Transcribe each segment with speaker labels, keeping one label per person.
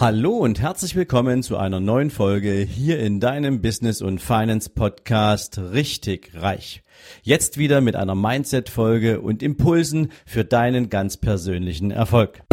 Speaker 1: Hallo und herzlich willkommen zu einer neuen Folge hier in deinem Business und Finance Podcast Richtig Reich. Jetzt wieder mit einer Mindset Folge und Impulsen für deinen ganz persönlichen Erfolg.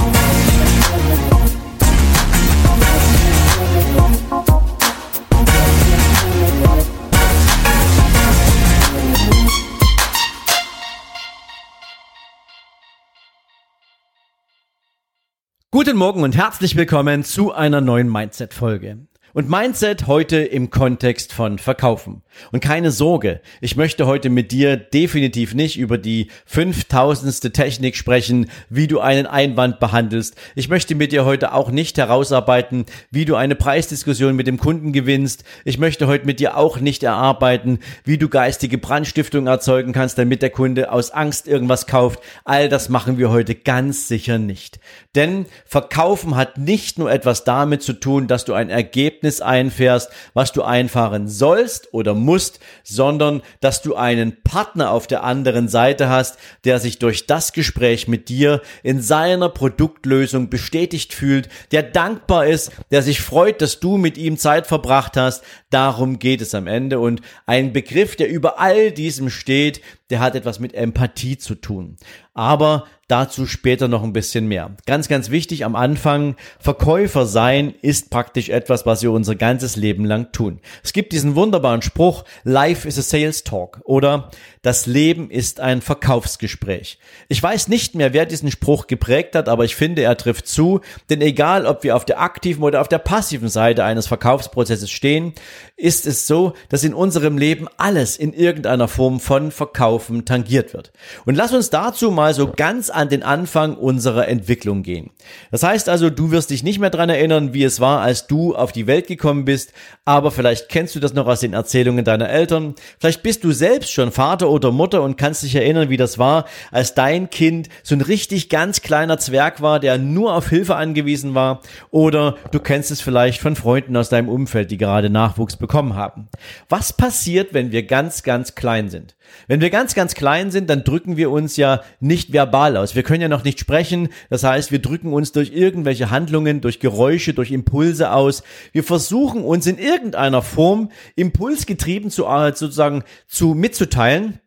Speaker 1: Guten Morgen und herzlich willkommen zu einer neuen Mindset-Folge. Und Mindset heute im Kontext von Verkaufen. Und keine Sorge, ich möchte heute mit dir definitiv nicht über die fünftausendste Technik sprechen, wie du einen Einwand behandelst. Ich möchte mit dir heute auch nicht herausarbeiten, wie du eine Preisdiskussion mit dem Kunden gewinnst. Ich möchte heute mit dir auch nicht erarbeiten, wie du geistige Brandstiftung erzeugen kannst, damit der Kunde aus Angst irgendwas kauft. All das machen wir heute ganz sicher nicht. Denn Verkaufen hat nicht nur etwas damit zu tun, dass du ein Ergebnis Ergebnis einfährst, was du einfahren sollst oder musst, sondern dass du einen Partner auf der anderen Seite hast, der sich durch das Gespräch mit dir in seiner Produktlösung bestätigt fühlt, der dankbar ist, der sich freut, dass du mit ihm Zeit verbracht hast. Darum geht es am Ende. Und ein Begriff, der über all diesem steht, der hat etwas mit Empathie zu tun. Aber dazu später noch ein bisschen mehr. Ganz, ganz wichtig am Anfang, Verkäufer sein ist praktisch etwas, was wir unser ganzes Leben lang tun. Es gibt diesen wunderbaren Spruch, Life is a Sales Talk oder das Leben ist ein Verkaufsgespräch. Ich weiß nicht mehr, wer diesen Spruch geprägt hat, aber ich finde, er trifft zu, denn egal, ob wir auf der aktiven oder auf der passiven Seite eines Verkaufsprozesses stehen, ist es so, dass in unserem Leben alles in irgendeiner Form von Verkaufen tangiert wird. Und lass uns dazu mal so ganz an den Anfang unserer Entwicklung gehen. Das heißt also, du wirst dich nicht mehr dran erinnern, wie es war, als du auf die Welt gekommen bist, aber vielleicht kennst du das noch aus den Erzählungen deiner Eltern, vielleicht bist du selbst schon Vater oder Mutter und kannst dich erinnern, wie das war, als dein Kind so ein richtig ganz kleiner Zwerg war, der nur auf Hilfe angewiesen war. Oder du kennst es vielleicht von Freunden aus deinem Umfeld, die gerade Nachwuchs bekommen haben. Was passiert, wenn wir ganz, ganz klein sind? Wenn wir ganz, ganz klein sind, dann drücken wir uns ja nicht verbal aus. Wir können ja noch nicht sprechen. Das heißt, wir drücken uns durch irgendwelche Handlungen, durch Geräusche, durch Impulse aus. Wir versuchen uns in irgendeiner Form impulsgetrieben zu, äh, sozusagen zu mitzuteilen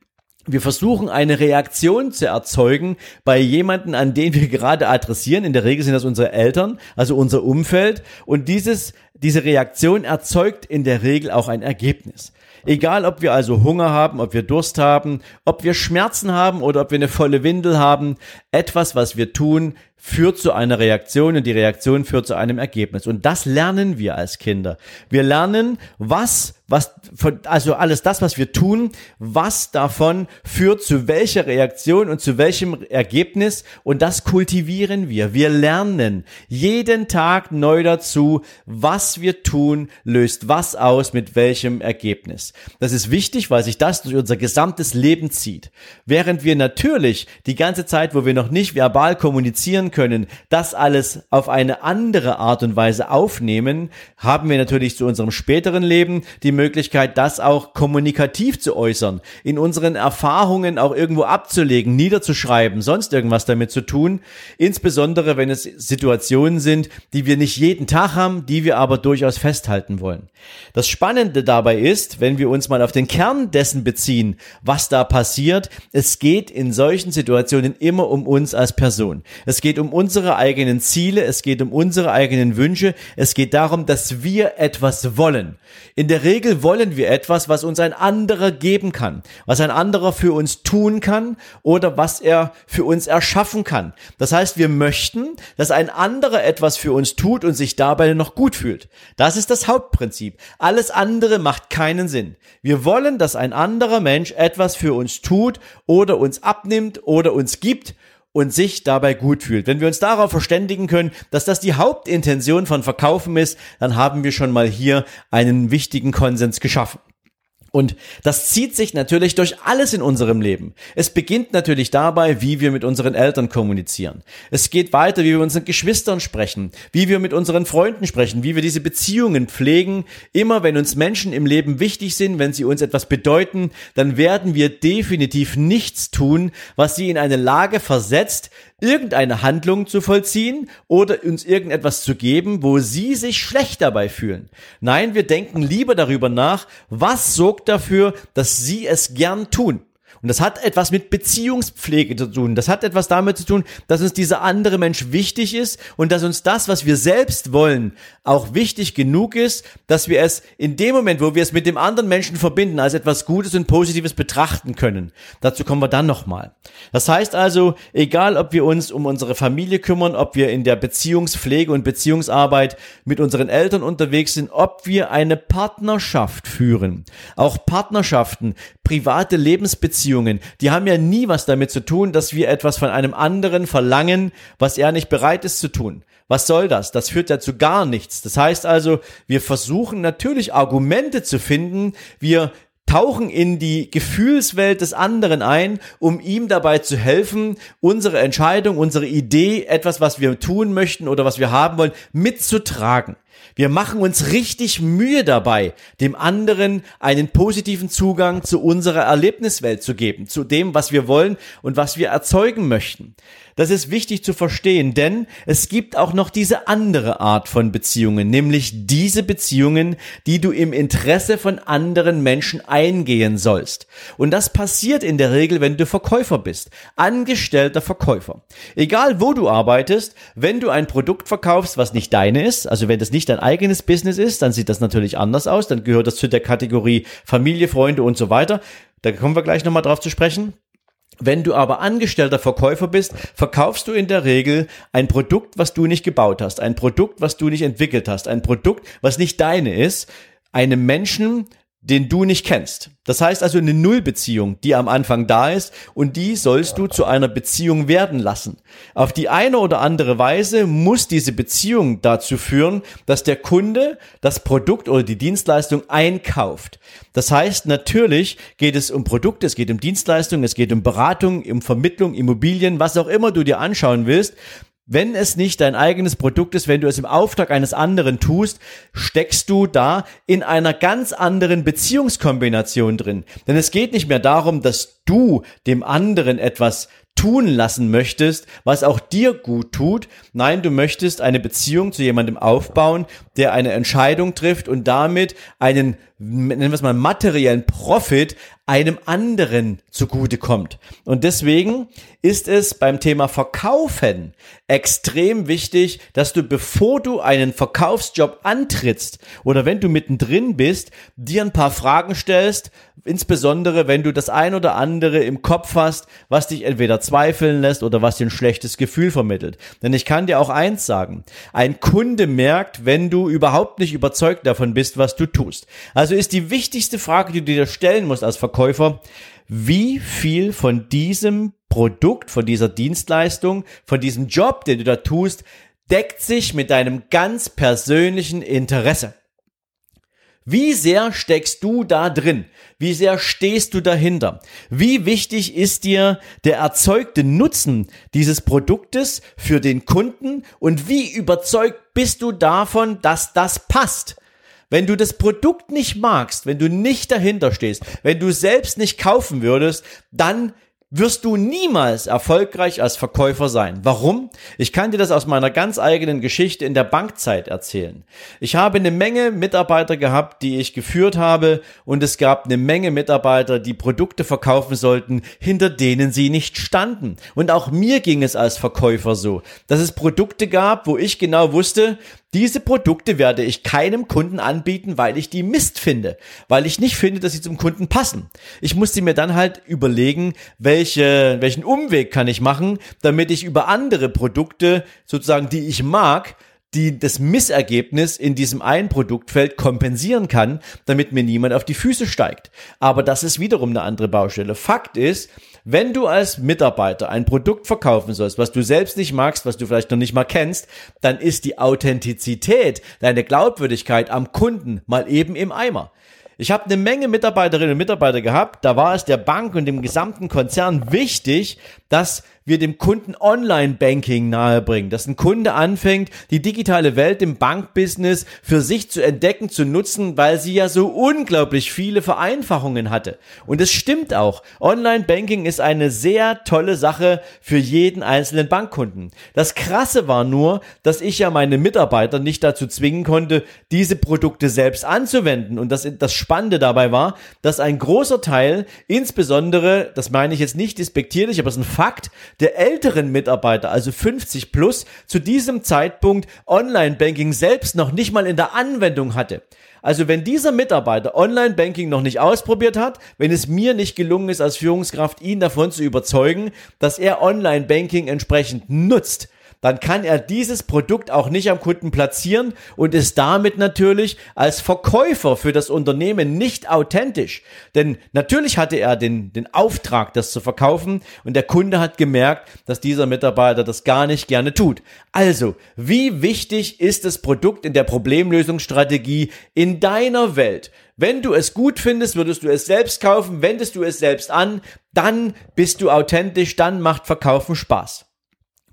Speaker 1: wir versuchen eine Reaktion zu erzeugen bei jemanden, an den wir gerade adressieren. In der Regel sind das unsere Eltern, also unser Umfeld. Und dieses, diese Reaktion erzeugt in der Regel auch ein Ergebnis. Egal, ob wir also Hunger haben, ob wir Durst haben, ob wir Schmerzen haben oder ob wir eine volle Windel haben, etwas, was wir tun, führt zu einer Reaktion und die Reaktion führt zu einem Ergebnis. Und das lernen wir als Kinder. Wir lernen, was, was, von, also alles das, was wir tun, was davon führt zu welcher Reaktion und zu welchem Ergebnis und das kultivieren wir. Wir lernen jeden Tag neu dazu, was wir tun, löst was aus, mit welchem Ergebnis. Das ist wichtig, weil sich das durch unser gesamtes Leben zieht. Während wir natürlich die ganze Zeit, wo wir noch nicht verbal kommunizieren, können, das alles auf eine andere Art und Weise aufnehmen, haben wir natürlich zu unserem späteren Leben die Möglichkeit, das auch kommunikativ zu äußern, in unseren Erfahrungen auch irgendwo abzulegen, niederzuschreiben, sonst irgendwas damit zu tun, insbesondere wenn es Situationen sind, die wir nicht jeden Tag haben, die wir aber durchaus festhalten wollen. Das Spannende dabei ist, wenn wir uns mal auf den Kern dessen beziehen, was da passiert, es geht in solchen Situationen immer um uns als Person. Es geht um unsere eigenen Ziele, es geht um unsere eigenen Wünsche, es geht darum, dass wir etwas wollen. In der Regel wollen wir etwas, was uns ein anderer geben kann, was ein anderer für uns tun kann oder was er für uns erschaffen kann. Das heißt, wir möchten, dass ein anderer etwas für uns tut und sich dabei noch gut fühlt. Das ist das Hauptprinzip. Alles andere macht keinen Sinn. Wir wollen, dass ein anderer Mensch etwas für uns tut oder uns abnimmt oder uns gibt und sich dabei gut fühlt. Wenn wir uns darauf verständigen können, dass das die Hauptintention von Verkaufen ist, dann haben wir schon mal hier einen wichtigen Konsens geschaffen. Und das zieht sich natürlich durch alles in unserem Leben. Es beginnt natürlich dabei, wie wir mit unseren Eltern kommunizieren. Es geht weiter, wie wir mit unseren Geschwistern sprechen, wie wir mit unseren Freunden sprechen, wie wir diese Beziehungen pflegen. Immer wenn uns Menschen im Leben wichtig sind, wenn sie uns etwas bedeuten, dann werden wir definitiv nichts tun, was sie in eine Lage versetzt, irgendeine Handlung zu vollziehen oder uns irgendetwas zu geben, wo sie sich schlecht dabei fühlen. Nein, wir denken lieber darüber nach, was sorgt dafür, dass sie es gern tun. Und das hat etwas mit Beziehungspflege zu tun. Das hat etwas damit zu tun, dass uns dieser andere Mensch wichtig ist und dass uns das, was wir selbst wollen, auch wichtig genug ist, dass wir es in dem Moment, wo wir es mit dem anderen Menschen verbinden, als etwas Gutes und Positives betrachten können. Dazu kommen wir dann nochmal. Das heißt also, egal ob wir uns um unsere Familie kümmern, ob wir in der Beziehungspflege und Beziehungsarbeit mit unseren Eltern unterwegs sind, ob wir eine Partnerschaft führen. Auch Partnerschaften, private Lebensbeziehungen, Beziehungen, die haben ja nie was damit zu tun, dass wir etwas von einem anderen verlangen, was er nicht bereit ist zu tun. Was soll das? Das führt ja zu gar nichts. Das heißt also, wir versuchen natürlich Argumente zu finden, wir tauchen in die Gefühlswelt des anderen ein, um ihm dabei zu helfen, unsere Entscheidung, unsere Idee, etwas, was wir tun möchten oder was wir haben wollen, mitzutragen. Wir machen uns richtig Mühe dabei, dem anderen einen positiven Zugang zu unserer Erlebniswelt zu geben, zu dem, was wir wollen und was wir erzeugen möchten. Das ist wichtig zu verstehen, denn es gibt auch noch diese andere Art von Beziehungen, nämlich diese Beziehungen, die du im Interesse von anderen Menschen eingehen sollst. Und das passiert in der Regel, wenn du Verkäufer bist, angestellter Verkäufer. Egal wo du arbeitest, wenn du ein Produkt verkaufst, was nicht deine ist, also wenn das nicht dein eigenes Business ist, dann sieht das natürlich anders aus, dann gehört das zu der Kategorie Familie, Freunde und so weiter. Da kommen wir gleich nochmal drauf zu sprechen. Wenn du aber angestellter Verkäufer bist, verkaufst du in der Regel ein Produkt, was du nicht gebaut hast, ein Produkt, was du nicht entwickelt hast, ein Produkt, was nicht deine ist, einem Menschen, den du nicht kennst. Das heißt also eine Nullbeziehung, die am Anfang da ist und die sollst du zu einer Beziehung werden lassen. Auf die eine oder andere Weise muss diese Beziehung dazu führen, dass der Kunde das Produkt oder die Dienstleistung einkauft. Das heißt, natürlich geht es um Produkte, es geht um Dienstleistungen, es geht um Beratung, um Vermittlung, Immobilien, was auch immer du dir anschauen willst. Wenn es nicht dein eigenes Produkt ist, wenn du es im Auftrag eines anderen tust, steckst du da in einer ganz anderen Beziehungskombination drin. Denn es geht nicht mehr darum, dass du dem anderen etwas tun lassen möchtest, was auch dir gut tut. Nein, du möchtest eine Beziehung zu jemandem aufbauen, der eine Entscheidung trifft und damit einen, nennen wir es mal, materiellen Profit einem anderen zugutekommt. Und deswegen ist es beim Thema Verkaufen extrem wichtig, dass du, bevor du einen Verkaufsjob antrittst oder wenn du mittendrin bist, dir ein paar Fragen stellst, insbesondere wenn du das ein oder andere im Kopf hast, was dich entweder zweifeln lässt oder was dir ein schlechtes Gefühl vermittelt. Denn ich kann dir auch eins sagen, ein Kunde merkt, wenn du überhaupt nicht überzeugt davon bist, was du tust. Also ist die wichtigste Frage, die du dir stellen musst als Verkäufer, wie viel von diesem Produkt, von dieser Dienstleistung, von diesem Job, den du da tust, deckt sich mit deinem ganz persönlichen Interesse. Wie sehr steckst du da drin? Wie sehr stehst du dahinter? Wie wichtig ist dir der erzeugte Nutzen dieses Produktes für den Kunden und wie überzeugt bist du davon, dass das passt? Wenn du das Produkt nicht magst, wenn du nicht dahinter stehst, wenn du selbst nicht kaufen würdest, dann wirst du niemals erfolgreich als Verkäufer sein. Warum? Ich kann dir das aus meiner ganz eigenen Geschichte in der Bankzeit erzählen. Ich habe eine Menge Mitarbeiter gehabt, die ich geführt habe und es gab eine Menge Mitarbeiter, die Produkte verkaufen sollten, hinter denen sie nicht standen. Und auch mir ging es als Verkäufer so, dass es Produkte gab, wo ich genau wusste, diese Produkte werde ich keinem Kunden anbieten, weil ich die Mist finde, weil ich nicht finde, dass sie zum Kunden passen. Ich musste mir dann halt überlegen, welche, welchen Umweg kann ich machen, damit ich über andere Produkte sozusagen, die ich mag, die das Missergebnis in diesem einen Produktfeld kompensieren kann, damit mir niemand auf die Füße steigt. Aber das ist wiederum eine andere Baustelle. Fakt ist, wenn du als Mitarbeiter ein Produkt verkaufen sollst, was du selbst nicht magst, was du vielleicht noch nicht mal kennst, dann ist die Authentizität, deine Glaubwürdigkeit am Kunden mal eben im Eimer. Ich habe eine Menge Mitarbeiterinnen und Mitarbeiter gehabt, da war es der Bank und dem gesamten Konzern wichtig, dass wir dem Kunden Online-Banking nahebringen, dass ein Kunde anfängt, die digitale Welt im Bankbusiness für sich zu entdecken, zu nutzen, weil sie ja so unglaublich viele Vereinfachungen hatte. Und es stimmt auch. Online-Banking ist eine sehr tolle Sache für jeden einzelnen Bankkunden. Das Krasse war nur, dass ich ja meine Mitarbeiter nicht dazu zwingen konnte, diese Produkte selbst anzuwenden. Und das, das Spannende dabei war, dass ein großer Teil, insbesondere, das meine ich jetzt nicht despektierlich, aber es ist ein Fakt, der älteren Mitarbeiter, also 50 plus, zu diesem Zeitpunkt Online-Banking selbst noch nicht mal in der Anwendung hatte. Also wenn dieser Mitarbeiter Online-Banking noch nicht ausprobiert hat, wenn es mir nicht gelungen ist als Führungskraft, ihn davon zu überzeugen, dass er Online-Banking entsprechend nutzt, dann kann er dieses Produkt auch nicht am Kunden platzieren und ist damit natürlich als Verkäufer für das Unternehmen nicht authentisch. Denn natürlich hatte er den, den Auftrag, das zu verkaufen und der Kunde hat gemerkt, dass dieser Mitarbeiter das gar nicht gerne tut. Also, wie wichtig ist das Produkt in der Problemlösungsstrategie in deiner Welt? Wenn du es gut findest, würdest du es selbst kaufen, wendest du es selbst an, dann bist du authentisch, dann macht Verkaufen Spaß.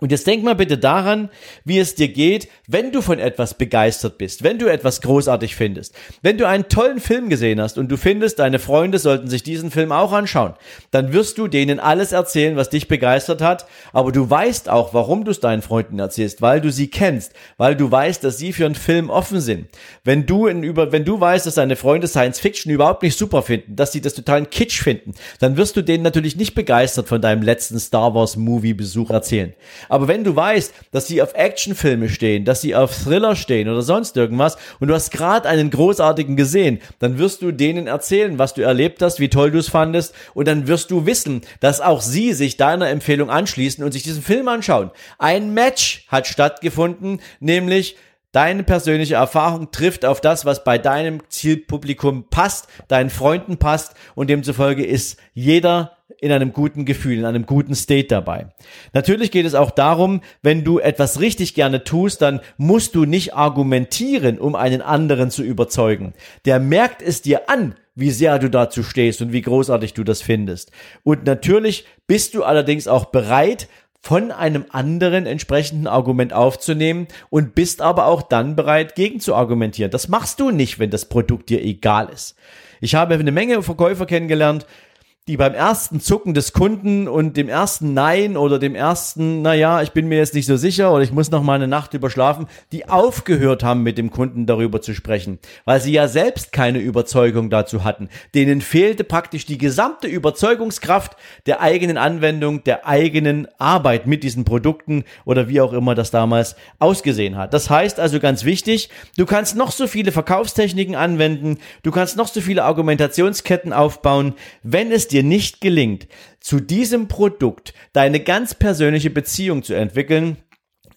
Speaker 1: Und jetzt denk mal bitte daran, wie es dir geht, wenn du von etwas begeistert bist, wenn du etwas großartig findest, wenn du einen tollen Film gesehen hast und du findest, deine Freunde sollten sich diesen Film auch anschauen, dann wirst du denen alles erzählen, was dich begeistert hat, aber du weißt auch, warum du es deinen Freunden erzählst, weil du sie kennst, weil du weißt, dass sie für einen Film offen sind. Wenn du in über, wenn du weißt, dass deine Freunde Science Fiction überhaupt nicht super finden, dass sie das totalen Kitsch finden, dann wirst du denen natürlich nicht begeistert von deinem letzten Star Wars Movie Besuch erzählen. Aber wenn du weißt, dass sie auf Actionfilme stehen, dass sie auf Thriller stehen oder sonst irgendwas und du hast gerade einen großartigen gesehen, dann wirst du denen erzählen, was du erlebt hast, wie toll du es fandest und dann wirst du wissen, dass auch sie sich deiner Empfehlung anschließen und sich diesen Film anschauen. Ein Match hat stattgefunden, nämlich Deine persönliche Erfahrung trifft auf das, was bei deinem Zielpublikum passt, deinen Freunden passt und demzufolge ist jeder in einem guten Gefühl, in einem guten State dabei. Natürlich geht es auch darum, wenn du etwas richtig gerne tust, dann musst du nicht argumentieren, um einen anderen zu überzeugen. Der merkt es dir an, wie sehr du dazu stehst und wie großartig du das findest. Und natürlich bist du allerdings auch bereit, von einem anderen entsprechenden Argument aufzunehmen und bist aber auch dann bereit, gegen zu argumentieren. Das machst du nicht, wenn das Produkt dir egal ist. Ich habe eine Menge Verkäufer kennengelernt, die beim ersten Zucken des Kunden und dem ersten Nein oder dem ersten, naja, ich bin mir jetzt nicht so sicher oder ich muss noch mal eine Nacht überschlafen, die aufgehört haben, mit dem Kunden darüber zu sprechen, weil sie ja selbst keine Überzeugung dazu hatten. Denen fehlte praktisch die gesamte Überzeugungskraft der eigenen Anwendung, der eigenen Arbeit mit diesen Produkten oder wie auch immer das damals ausgesehen hat. Das heißt also ganz wichtig, du kannst noch so viele Verkaufstechniken anwenden, du kannst noch so viele Argumentationsketten aufbauen, wenn es dir nicht gelingt, zu diesem Produkt deine ganz persönliche Beziehung zu entwickeln,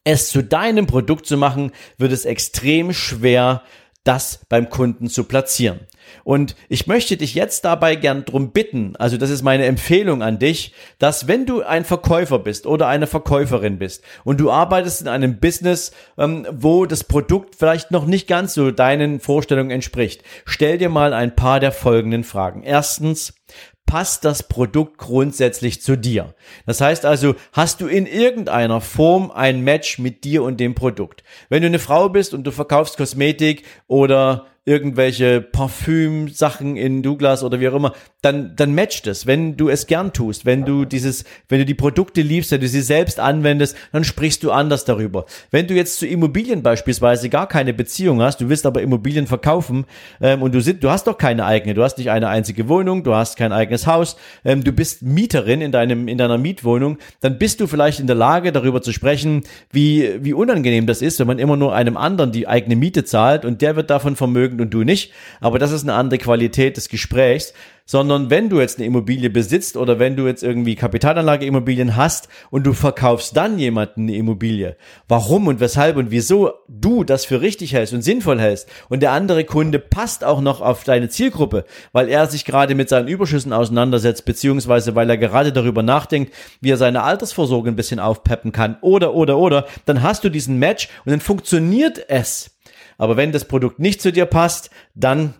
Speaker 1: es zu deinem Produkt zu machen, wird es extrem schwer, das beim Kunden zu platzieren. Und ich möchte dich jetzt dabei gern drum bitten, also das ist meine Empfehlung an dich, dass wenn du ein Verkäufer bist oder eine Verkäuferin bist und du arbeitest in einem Business, ähm, wo das Produkt vielleicht noch nicht ganz so deinen Vorstellungen entspricht, stell dir mal ein paar der folgenden Fragen. Erstens, passt das Produkt grundsätzlich zu dir. Das heißt also, hast du in irgendeiner Form ein Match mit dir und dem Produkt. Wenn du eine Frau bist und du verkaufst Kosmetik oder irgendwelche Parfüm-Sachen in Douglas oder wie auch immer, dann, dann matcht es. Wenn du es gern tust, wenn du dieses, wenn du die Produkte liebst, wenn du sie selbst anwendest, dann sprichst du anders darüber. Wenn du jetzt zu Immobilien beispielsweise gar keine Beziehung hast, du willst aber Immobilien verkaufen ähm, und du, sind, du hast doch keine eigene, du hast nicht eine einzige Wohnung, du hast kein eigenes Haus, ähm, du bist Mieterin in deinem, in deiner Mietwohnung, dann bist du vielleicht in der Lage, darüber zu sprechen, wie, wie unangenehm das ist, wenn man immer nur einem anderen die eigene Miete zahlt und der wird davon vermögen, und du nicht. Aber das ist eine andere Qualität des Gesprächs. Sondern wenn du jetzt eine Immobilie besitzt oder wenn du jetzt irgendwie Kapitalanlageimmobilien hast und du verkaufst dann jemanden eine Immobilie, warum und weshalb und wieso du das für richtig hältst und sinnvoll hältst. Und der andere Kunde passt auch noch auf deine Zielgruppe, weil er sich gerade mit seinen Überschüssen auseinandersetzt, beziehungsweise weil er gerade darüber nachdenkt, wie er seine Altersvorsorge ein bisschen aufpeppen kann. Oder, oder, oder, dann hast du diesen Match und dann funktioniert es. Aber wenn das Produkt nicht zu dir passt, dann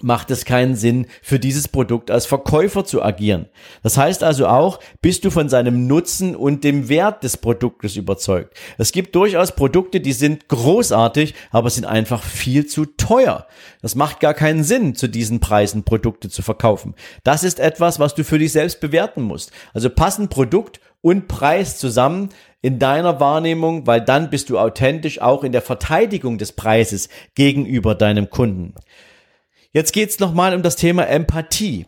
Speaker 1: macht es keinen Sinn, für dieses Produkt als Verkäufer zu agieren. Das heißt also auch, bist du von seinem Nutzen und dem Wert des Produktes überzeugt. Es gibt durchaus Produkte, die sind großartig, aber sind einfach viel zu teuer. Das macht gar keinen Sinn, zu diesen Preisen Produkte zu verkaufen. Das ist etwas, was du für dich selbst bewerten musst. Also passen Produkt und Preis zusammen in deiner Wahrnehmung, weil dann bist du authentisch auch in der Verteidigung des Preises gegenüber deinem Kunden. Jetzt geht's nochmal um das Thema Empathie.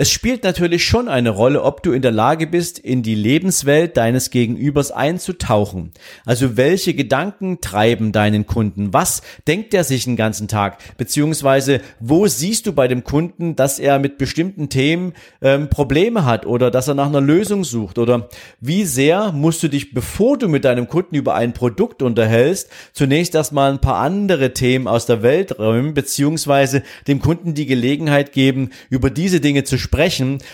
Speaker 1: Es spielt natürlich schon eine Rolle, ob du in der Lage bist, in die Lebenswelt deines Gegenübers einzutauchen. Also welche Gedanken treiben deinen Kunden? Was denkt er sich den ganzen Tag? Beziehungsweise wo siehst du bei dem Kunden, dass er mit bestimmten Themen ähm, Probleme hat oder dass er nach einer Lösung sucht? Oder wie sehr musst du dich, bevor du mit deinem Kunden über ein Produkt unterhältst, zunächst erstmal ein paar andere Themen aus der Welt räumen, beziehungsweise dem Kunden die Gelegenheit geben, über diese Dinge zu sprechen,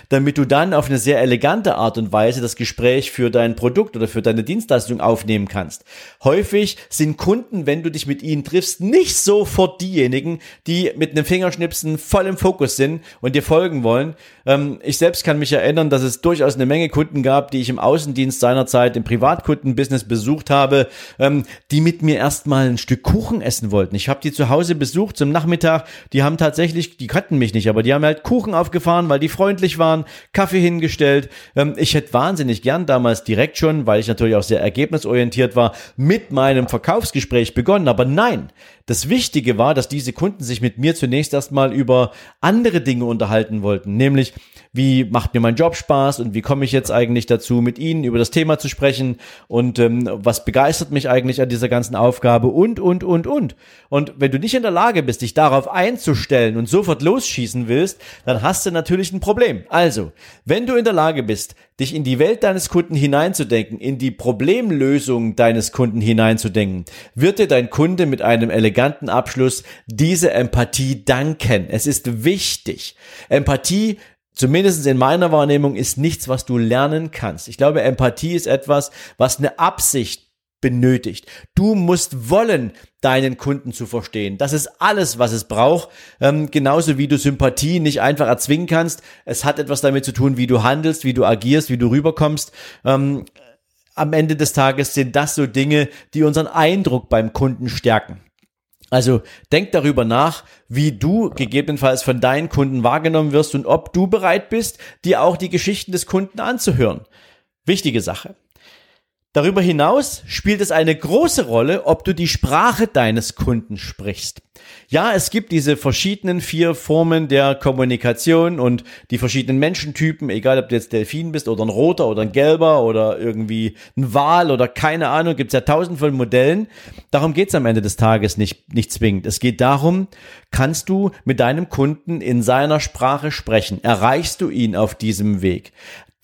Speaker 1: damit du dann auf eine sehr elegante Art und Weise das Gespräch für dein Produkt oder für deine Dienstleistung aufnehmen kannst. Häufig sind Kunden, wenn du dich mit ihnen triffst, nicht sofort diejenigen, die mit einem Fingerschnipsen voll im Fokus sind und dir folgen wollen. Ähm, ich selbst kann mich erinnern, dass es durchaus eine Menge Kunden gab, die ich im Außendienst seinerzeit im Privatkundenbusiness besucht habe, ähm, die mit mir erstmal ein Stück Kuchen essen wollten. Ich habe die zu Hause besucht zum Nachmittag. Die haben tatsächlich, die kannten mich nicht, aber die haben halt Kuchen aufgefahren, weil die freundlich waren, Kaffee hingestellt. Ähm, ich hätte wahnsinnig gern damals direkt schon, weil ich natürlich auch sehr ergebnisorientiert war, mit meinem Verkaufsgespräch begonnen. Aber nein, das Wichtige war, dass diese Kunden sich mit mir zunächst erstmal über andere Dinge unterhalten wollten, nämlich wie macht mir mein Job Spaß und wie komme ich jetzt eigentlich dazu, mit Ihnen über das Thema zu sprechen und ähm, was begeistert mich eigentlich an dieser ganzen Aufgabe und, und, und, und. Und wenn du nicht in der Lage bist, dich darauf einzustellen und sofort losschießen willst, dann hast du natürlich ein Problem. Also, wenn du in der Lage bist, dich in die Welt deines Kunden hineinzudenken, in die Problemlösung deines Kunden hineinzudenken, wird dir dein Kunde mit einem eleganten Abschluss diese Empathie danken. Es ist wichtig. Empathie zumindest in meiner Wahrnehmung, ist nichts, was du lernen kannst. Ich glaube, Empathie ist etwas, was eine Absicht benötigt. Du musst wollen, deinen Kunden zu verstehen. Das ist alles, was es braucht. Ähm, genauso wie du Sympathie nicht einfach erzwingen kannst. Es hat etwas damit zu tun, wie du handelst, wie du agierst, wie du rüberkommst. Ähm, am Ende des Tages sind das so Dinge, die unseren Eindruck beim Kunden stärken. Also denk darüber nach, wie du gegebenenfalls von deinen Kunden wahrgenommen wirst und ob du bereit bist, dir auch die Geschichten des Kunden anzuhören. Wichtige Sache. Darüber hinaus spielt es eine große Rolle, ob du die Sprache deines Kunden sprichst. Ja, es gibt diese verschiedenen vier Formen der Kommunikation und die verschiedenen Menschentypen, egal ob du jetzt Delfin bist oder ein roter oder ein gelber oder irgendwie ein Wal oder keine Ahnung, gibt es ja tausend von Modellen. Darum geht es am Ende des Tages nicht, nicht zwingend. Es geht darum, kannst du mit deinem Kunden in seiner Sprache sprechen? Erreichst du ihn auf diesem Weg?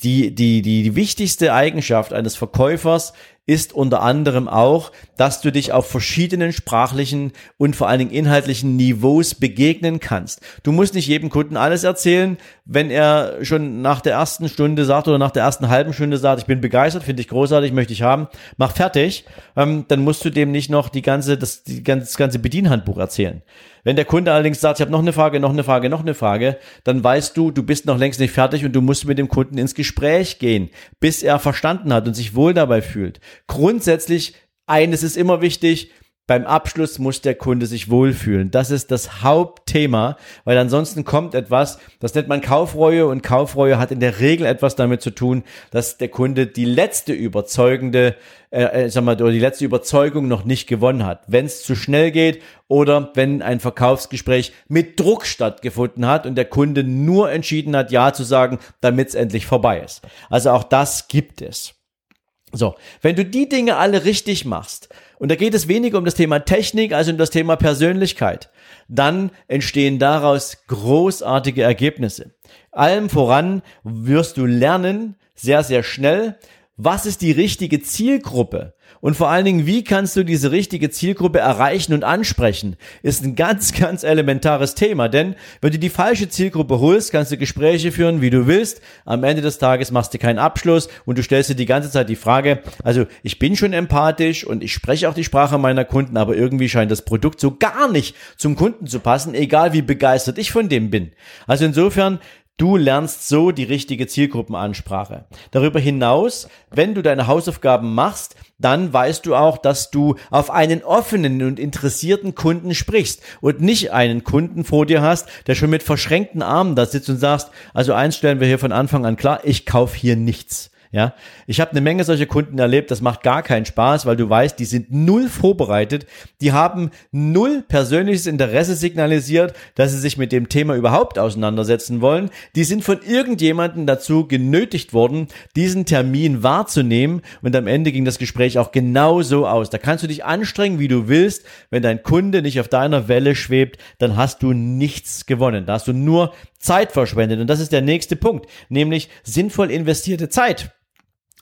Speaker 1: Die, die, die, die wichtigste Eigenschaft eines Verkäufers ist unter anderem auch, dass du dich auf verschiedenen sprachlichen und vor allen Dingen inhaltlichen Niveaus begegnen kannst. Du musst nicht jedem Kunden alles erzählen, wenn er schon nach der ersten Stunde sagt oder nach der ersten halben Stunde sagt, ich bin begeistert, finde ich großartig, möchte ich haben, mach fertig, ähm, dann musst du dem nicht noch die ganze, das, die ganze, das ganze Bedienhandbuch erzählen. Wenn der Kunde allerdings sagt, ich habe noch eine Frage, noch eine Frage, noch eine Frage, dann weißt du, du bist noch längst nicht fertig und du musst mit dem Kunden ins Gespräch gehen, bis er verstanden hat und sich wohl dabei fühlt. Grundsätzlich, eines ist immer wichtig, beim Abschluss muss der Kunde sich wohlfühlen. Das ist das Hauptthema, weil ansonsten kommt etwas, das nennt man Kaufreue und Kaufreue hat in der Regel etwas damit zu tun, dass der Kunde die letzte überzeugende, äh, äh sag mal, oder die letzte Überzeugung noch nicht gewonnen hat. Wenn es zu schnell geht oder wenn ein Verkaufsgespräch mit Druck stattgefunden hat und der Kunde nur entschieden hat, Ja zu sagen, damit es endlich vorbei ist. Also auch das gibt es. So, wenn du die Dinge alle richtig machst, und da geht es weniger um das Thema Technik als um das Thema Persönlichkeit, dann entstehen daraus großartige Ergebnisse. Allem voran wirst du lernen, sehr, sehr schnell, was ist die richtige Zielgruppe? Und vor allen Dingen, wie kannst du diese richtige Zielgruppe erreichen und ansprechen? Ist ein ganz, ganz elementares Thema. Denn wenn du die falsche Zielgruppe holst, kannst du Gespräche führen, wie du willst. Am Ende des Tages machst du keinen Abschluss und du stellst dir die ganze Zeit die Frage, also ich bin schon empathisch und ich spreche auch die Sprache meiner Kunden, aber irgendwie scheint das Produkt so gar nicht zum Kunden zu passen, egal wie begeistert ich von dem bin. Also insofern Du lernst so die richtige Zielgruppenansprache. Darüber hinaus, wenn du deine Hausaufgaben machst, dann weißt du auch, dass du auf einen offenen und interessierten Kunden sprichst und nicht einen Kunden vor dir hast, der schon mit verschränkten Armen da sitzt und sagst, also eins stellen wir hier von Anfang an klar, ich kauf hier nichts. Ja, ich habe eine Menge solcher Kunden erlebt, das macht gar keinen Spaß, weil du weißt, die sind null vorbereitet, die haben null persönliches Interesse signalisiert, dass sie sich mit dem Thema überhaupt auseinandersetzen wollen. Die sind von irgendjemandem dazu genötigt worden, diesen Termin wahrzunehmen und am Ende ging das Gespräch auch genau so aus. Da kannst du dich anstrengen, wie du willst, wenn dein Kunde nicht auf deiner Welle schwebt, dann hast du nichts gewonnen. Da hast du nur Zeit verschwendet und das ist der nächste Punkt, nämlich sinnvoll investierte Zeit.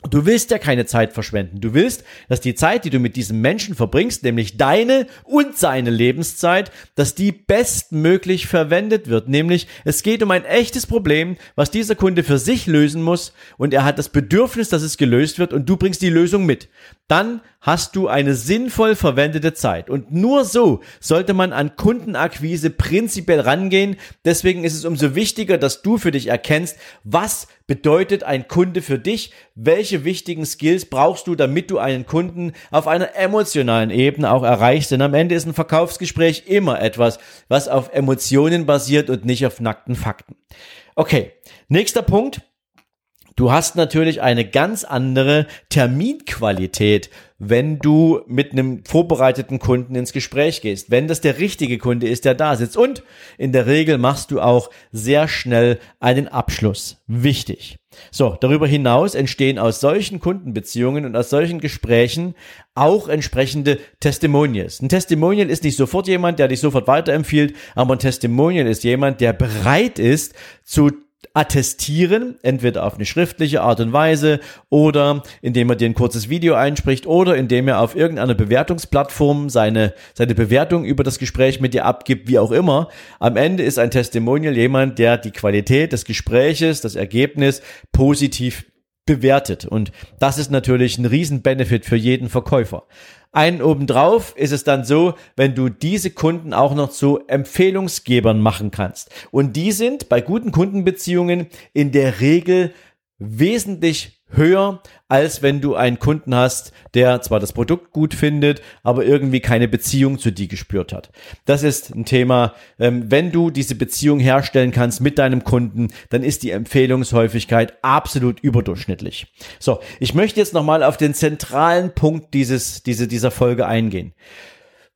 Speaker 1: Du willst ja keine Zeit verschwenden. Du willst, dass die Zeit, die du mit diesem Menschen verbringst, nämlich deine und seine Lebenszeit, dass die bestmöglich verwendet wird. Nämlich, es geht um ein echtes Problem, was dieser Kunde für sich lösen muss und er hat das Bedürfnis, dass es gelöst wird und du bringst die Lösung mit. Dann hast du eine sinnvoll verwendete Zeit. Und nur so sollte man an Kundenakquise prinzipiell rangehen. Deswegen ist es umso wichtiger, dass du für dich erkennst, was bedeutet ein Kunde für dich? Welche wichtigen Skills brauchst du, damit du einen Kunden auf einer emotionalen Ebene auch erreichst? Denn am Ende ist ein Verkaufsgespräch immer etwas, was auf Emotionen basiert und nicht auf nackten Fakten. Okay, nächster Punkt. Du hast natürlich eine ganz andere Terminqualität, wenn du mit einem vorbereiteten Kunden ins Gespräch gehst, wenn das der richtige Kunde ist, der da sitzt. Und in der Regel machst du auch sehr schnell einen Abschluss. Wichtig. So, darüber hinaus entstehen aus solchen Kundenbeziehungen und aus solchen Gesprächen auch entsprechende Testimonials. Ein Testimonial ist nicht sofort jemand, der dich sofort weiterempfiehlt, aber ein Testimonial ist jemand, der bereit ist zu attestieren, entweder auf eine schriftliche Art und Weise oder indem er dir ein kurzes Video einspricht oder indem er auf irgendeiner Bewertungsplattform seine, seine Bewertung über das Gespräch mit dir abgibt, wie auch immer. Am Ende ist ein Testimonial jemand, der die Qualität des Gespräches, das Ergebnis positiv bewertet. Und das ist natürlich ein Riesenbenefit für jeden Verkäufer. Einen obendrauf ist es dann so, wenn du diese Kunden auch noch zu Empfehlungsgebern machen kannst. Und die sind bei guten Kundenbeziehungen in der Regel wesentlich höher, als wenn du einen Kunden hast, der zwar das Produkt gut findet, aber irgendwie keine Beziehung zu dir gespürt hat. Das ist ein Thema. Ähm, wenn du diese Beziehung herstellen kannst mit deinem Kunden, dann ist die Empfehlungshäufigkeit absolut überdurchschnittlich. So, ich möchte jetzt nochmal auf den zentralen Punkt dieses, diese, dieser Folge eingehen.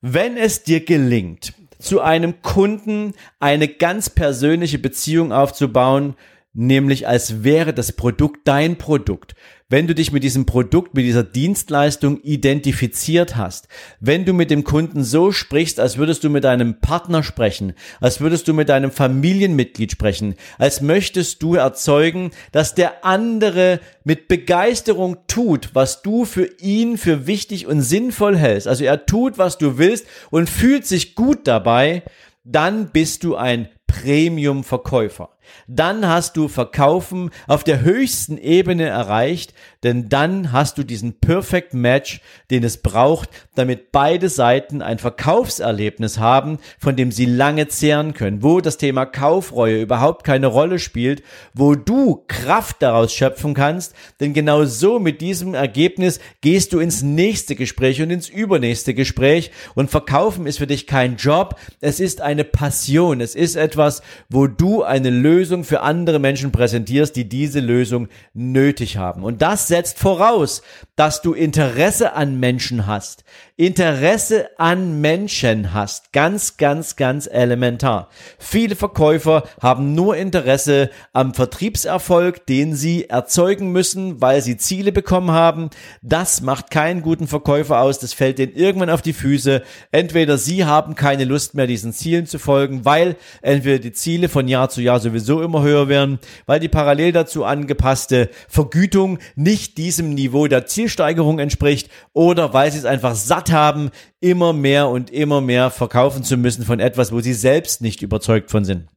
Speaker 1: Wenn es dir gelingt, zu einem Kunden eine ganz persönliche Beziehung aufzubauen, nämlich als wäre das Produkt dein Produkt. Wenn du dich mit diesem Produkt, mit dieser Dienstleistung identifiziert hast, wenn du mit dem Kunden so sprichst, als würdest du mit deinem Partner sprechen, als würdest du mit deinem Familienmitglied sprechen, als möchtest du erzeugen, dass der andere mit Begeisterung tut, was du für ihn für wichtig und sinnvoll hältst. Also er tut, was du willst und fühlt sich gut dabei, dann bist du ein Premium-Verkäufer. Dann hast du Verkaufen auf der höchsten Ebene erreicht, denn dann hast du diesen Perfect Match, den es braucht, damit beide Seiten ein Verkaufserlebnis haben, von dem sie lange zehren können, wo das Thema Kaufreue überhaupt keine Rolle spielt, wo du Kraft daraus schöpfen kannst, denn genau so mit diesem Ergebnis gehst du ins nächste Gespräch und ins übernächste Gespräch. Und Verkaufen ist für dich kein Job, es ist eine Passion, es ist etwas, wo du eine Lösung Lösung für andere Menschen präsentierst, die diese Lösung nötig haben. Und das setzt voraus, dass du Interesse an Menschen hast. Interesse an Menschen hast. Ganz, ganz, ganz elementar. Viele Verkäufer haben nur Interesse am Vertriebserfolg, den sie erzeugen müssen, weil sie Ziele bekommen haben. Das macht keinen guten Verkäufer aus. Das fällt denen irgendwann auf die Füße. Entweder sie haben keine Lust mehr, diesen Zielen zu folgen, weil entweder die Ziele von Jahr zu Jahr sowieso sowieso immer höher werden, weil die parallel dazu angepasste Vergütung nicht diesem Niveau der Zielsteigerung entspricht oder weil sie es einfach satt haben, immer mehr und immer mehr verkaufen zu müssen von etwas, wo sie selbst nicht überzeugt von sind.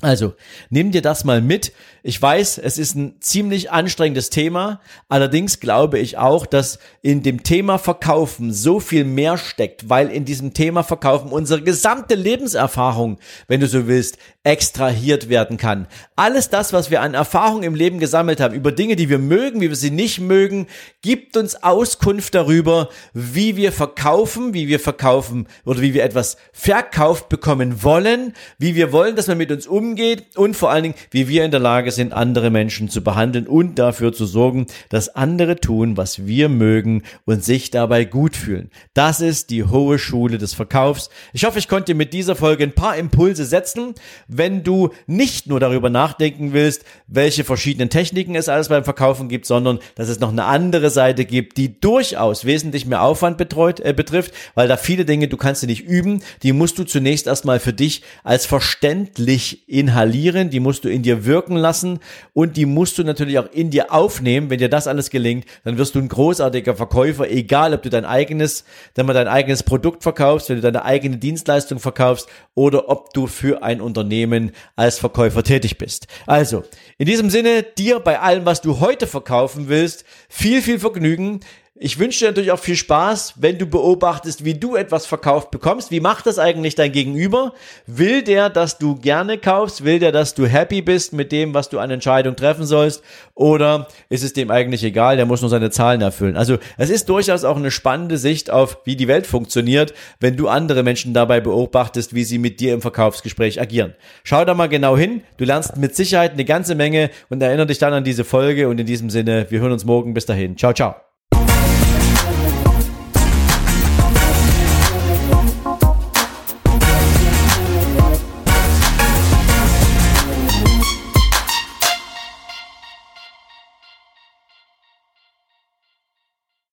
Speaker 1: Also, nimm dir das mal mit. Ich weiß, es ist ein ziemlich anstrengendes Thema. Allerdings glaube ich auch, dass in dem Thema Verkaufen so viel mehr steckt, weil in diesem Thema Verkaufen unsere gesamte Lebenserfahrung, wenn du so willst, extrahiert werden kann. Alles das, was wir an Erfahrung im Leben gesammelt haben, über Dinge, die wir mögen, wie wir sie nicht mögen, gibt uns Auskunft darüber, wie wir verkaufen, wie wir verkaufen oder wie wir etwas verkauft bekommen wollen, wie wir wollen, dass man mit uns umgeht und vor allen Dingen, wie wir in der Lage sind, andere Menschen zu behandeln und dafür zu sorgen, dass andere tun, was wir mögen und sich dabei gut fühlen. Das ist die hohe Schule des Verkaufs. Ich hoffe, ich konnte mit dieser Folge ein paar Impulse setzen. Wenn du nicht nur darüber nachdenken willst, welche verschiedenen Techniken es alles beim Verkaufen gibt, sondern dass es noch eine andere Seite gibt, die durchaus wesentlich mehr Aufwand betreut, äh, betrifft, weil da viele Dinge, du kannst sie nicht üben, die musst du zunächst erstmal für dich als verständlich inhalieren, die musst du in dir wirken lassen und die musst du natürlich auch in dir aufnehmen. Wenn dir das alles gelingt, dann wirst du ein großartiger Verkäufer, egal ob du dein eigenes, wenn man dein eigenes Produkt verkaufst, wenn du deine eigene Dienstleistung verkaufst oder ob du für ein Unternehmen als Verkäufer tätig bist. Also, in diesem Sinne, dir bei allem, was du heute verkaufen willst, viel, viel Vergnügen. Ich wünsche dir natürlich auch viel Spaß, wenn du beobachtest, wie du etwas verkauft bekommst. Wie macht das eigentlich dein Gegenüber? Will der, dass du gerne kaufst? Will der, dass du happy bist mit dem, was du an Entscheidung treffen sollst? Oder ist es dem eigentlich egal? Der muss nur seine Zahlen erfüllen. Also es ist durchaus auch eine spannende Sicht auf, wie die Welt funktioniert, wenn du andere Menschen dabei beobachtest, wie sie mit dir im Verkaufsgespräch agieren. Schau da mal genau hin. Du lernst mit Sicherheit eine ganze Menge und erinnere dich dann an diese Folge. Und in diesem Sinne, wir hören uns morgen. Bis dahin. Ciao, ciao.